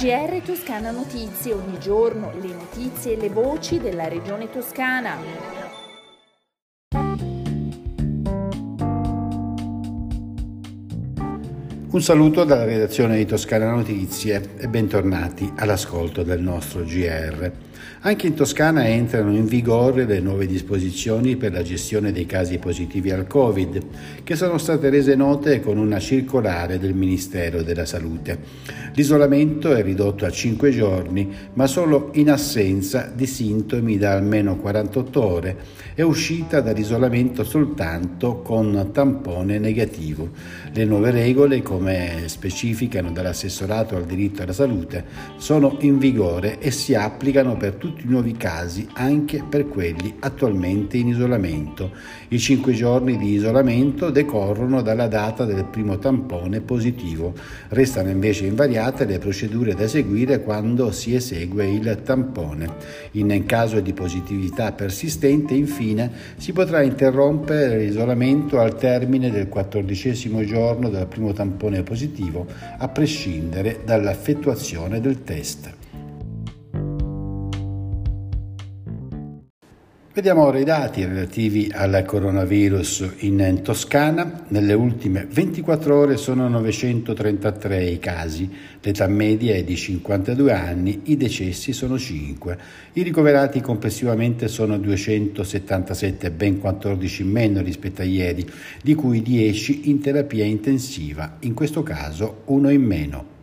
GR Toscana Notizie, ogni giorno le notizie e le voci della regione toscana. Un saluto dalla redazione di Toscana Notizie e bentornati all'ascolto del nostro GR. Anche in Toscana entrano in vigore le nuove disposizioni per la gestione dei casi positivi al Covid, che sono state rese note con una circolare del Ministero della Salute. L'isolamento è ridotto a 5 giorni, ma solo in assenza di sintomi da almeno 48 ore e uscita dall'isolamento soltanto con tampone negativo. Le nuove regole, come specificano dall'assessorato al diritto alla salute, sono in vigore e si applicano per tutti i nuovi casi, anche per quelli attualmente in isolamento. I 5 giorni di isolamento decorrono dalla data del primo tampone positivo. Restano invece invariate le procedure da seguire quando si esegue il tampone. In caso di positività persistente, infine, si potrà interrompere l'isolamento al termine del quattordicesimo giorno del primo tampone positivo, a prescindere dall'effettuazione del test. Vediamo ora i dati relativi al coronavirus in Toscana. Nelle ultime 24 ore sono 933 i casi, l'età media è di 52 anni, i decessi sono 5. I ricoverati complessivamente sono 277, ben 14 in meno rispetto a ieri, di cui 10 in terapia intensiva, in questo caso uno in meno.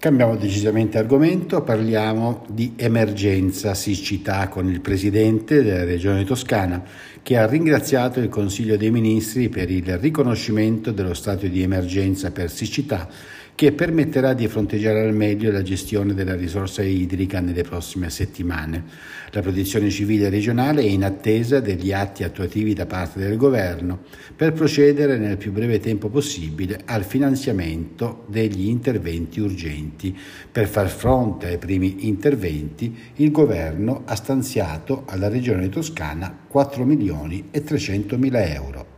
Cambiamo decisamente argomento, parliamo di emergenza siccità con il presidente della regione toscana che ha ringraziato il Consiglio dei Ministri per il riconoscimento dello stato di emergenza per siccità che permetterà di fronteggiare al meglio la gestione della risorsa idrica nelle prossime settimane. La protezione civile regionale è in attesa degli atti attuativi da parte del governo per procedere nel più breve tempo possibile al finanziamento degli interventi urgenti. Per far fronte ai primi interventi il governo ha stanziato alla regione toscana 4 milioni e 300 mila euro.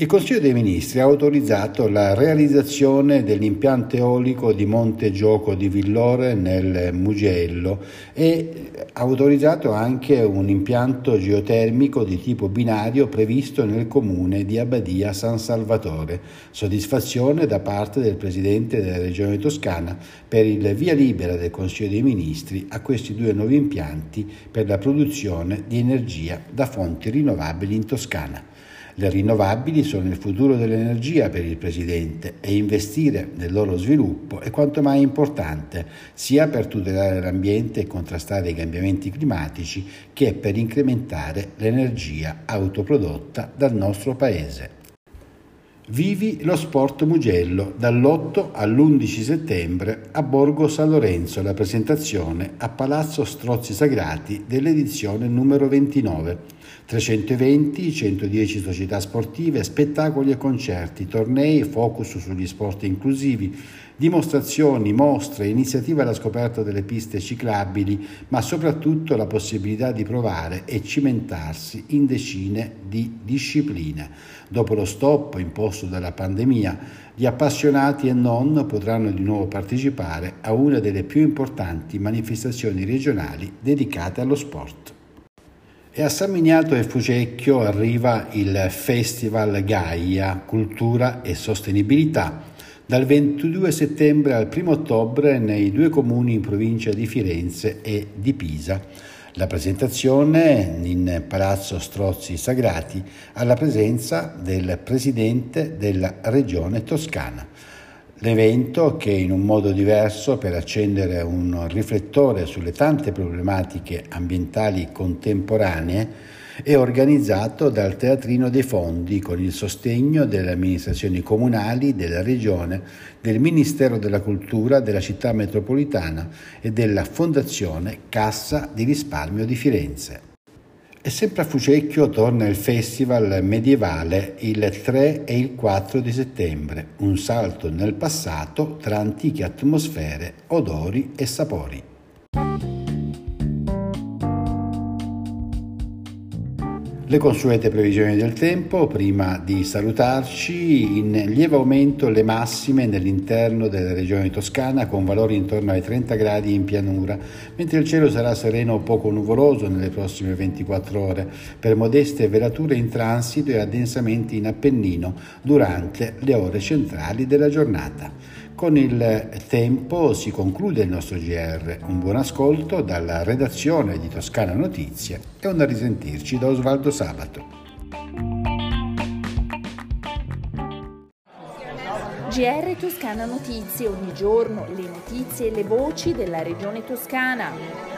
Il Consiglio dei Ministri ha autorizzato la realizzazione dell'impianto eolico di Monte Gioco di Villore nel Mugello e ha autorizzato anche un impianto geotermico di tipo binario previsto nel comune di Abbadia San Salvatore. Soddisfazione da parte del Presidente della Regione Toscana per il via libera del Consiglio dei Ministri a questi due nuovi impianti per la produzione di energia da fonti rinnovabili in Toscana. Le rinnovabili sono il futuro dell'energia per il Presidente e investire nel loro sviluppo è quanto mai importante, sia per tutelare l'ambiente e contrastare i cambiamenti climatici, che per incrementare l'energia autoprodotta dal nostro Paese. Vivi lo sport Mugello dall'8 all'11 settembre a Borgo San Lorenzo, la presentazione a Palazzo Strozzi Sagrati dell'edizione numero 29. 320, 110 società sportive, spettacoli e concerti, tornei, focus sugli sport inclusivi, dimostrazioni, mostre, iniziative alla scoperta delle piste ciclabili, ma soprattutto la possibilità di provare e cimentarsi in decine di discipline. Dopo lo stop imposto dalla pandemia, gli appassionati e non potranno di nuovo partecipare a una delle più importanti manifestazioni regionali dedicate allo sport. E a San Miniato e Fucecchio arriva il Festival Gaia, Cultura e Sostenibilità, dal 22 settembre al 1 ottobre nei due comuni in provincia di Firenze e di Pisa. La presentazione in Palazzo Strozzi Sagrati alla presenza del Presidente della Regione Toscana. L'evento, che in un modo diverso per accendere un riflettore sulle tante problematiche ambientali contemporanee, è organizzato dal Teatrino dei Fondi con il sostegno delle amministrazioni comunali, della Regione, del Ministero della Cultura, della Città Metropolitana e della Fondazione Cassa di Risparmio di Firenze. E sempre a Fucecchio torna il festival medievale il 3 e il 4 di settembre, un salto nel passato tra antiche atmosfere, odori e sapori. Le consuete previsioni del tempo, prima di salutarci, in lieve aumento le massime nell'interno della regione toscana con valori intorno ai 30 gradi in pianura, mentre il cielo sarà sereno o poco nuvoloso nelle prossime 24 ore, per modeste velature in transito e addensamenti in Appennino durante le ore centrali della giornata. Con il tempo si conclude il nostro GR. Un buon ascolto dalla redazione di Toscana Notizie e un risentirci da Osvaldo Sabato. GR Toscana Notizie, ogni giorno le notizie e le voci della regione toscana.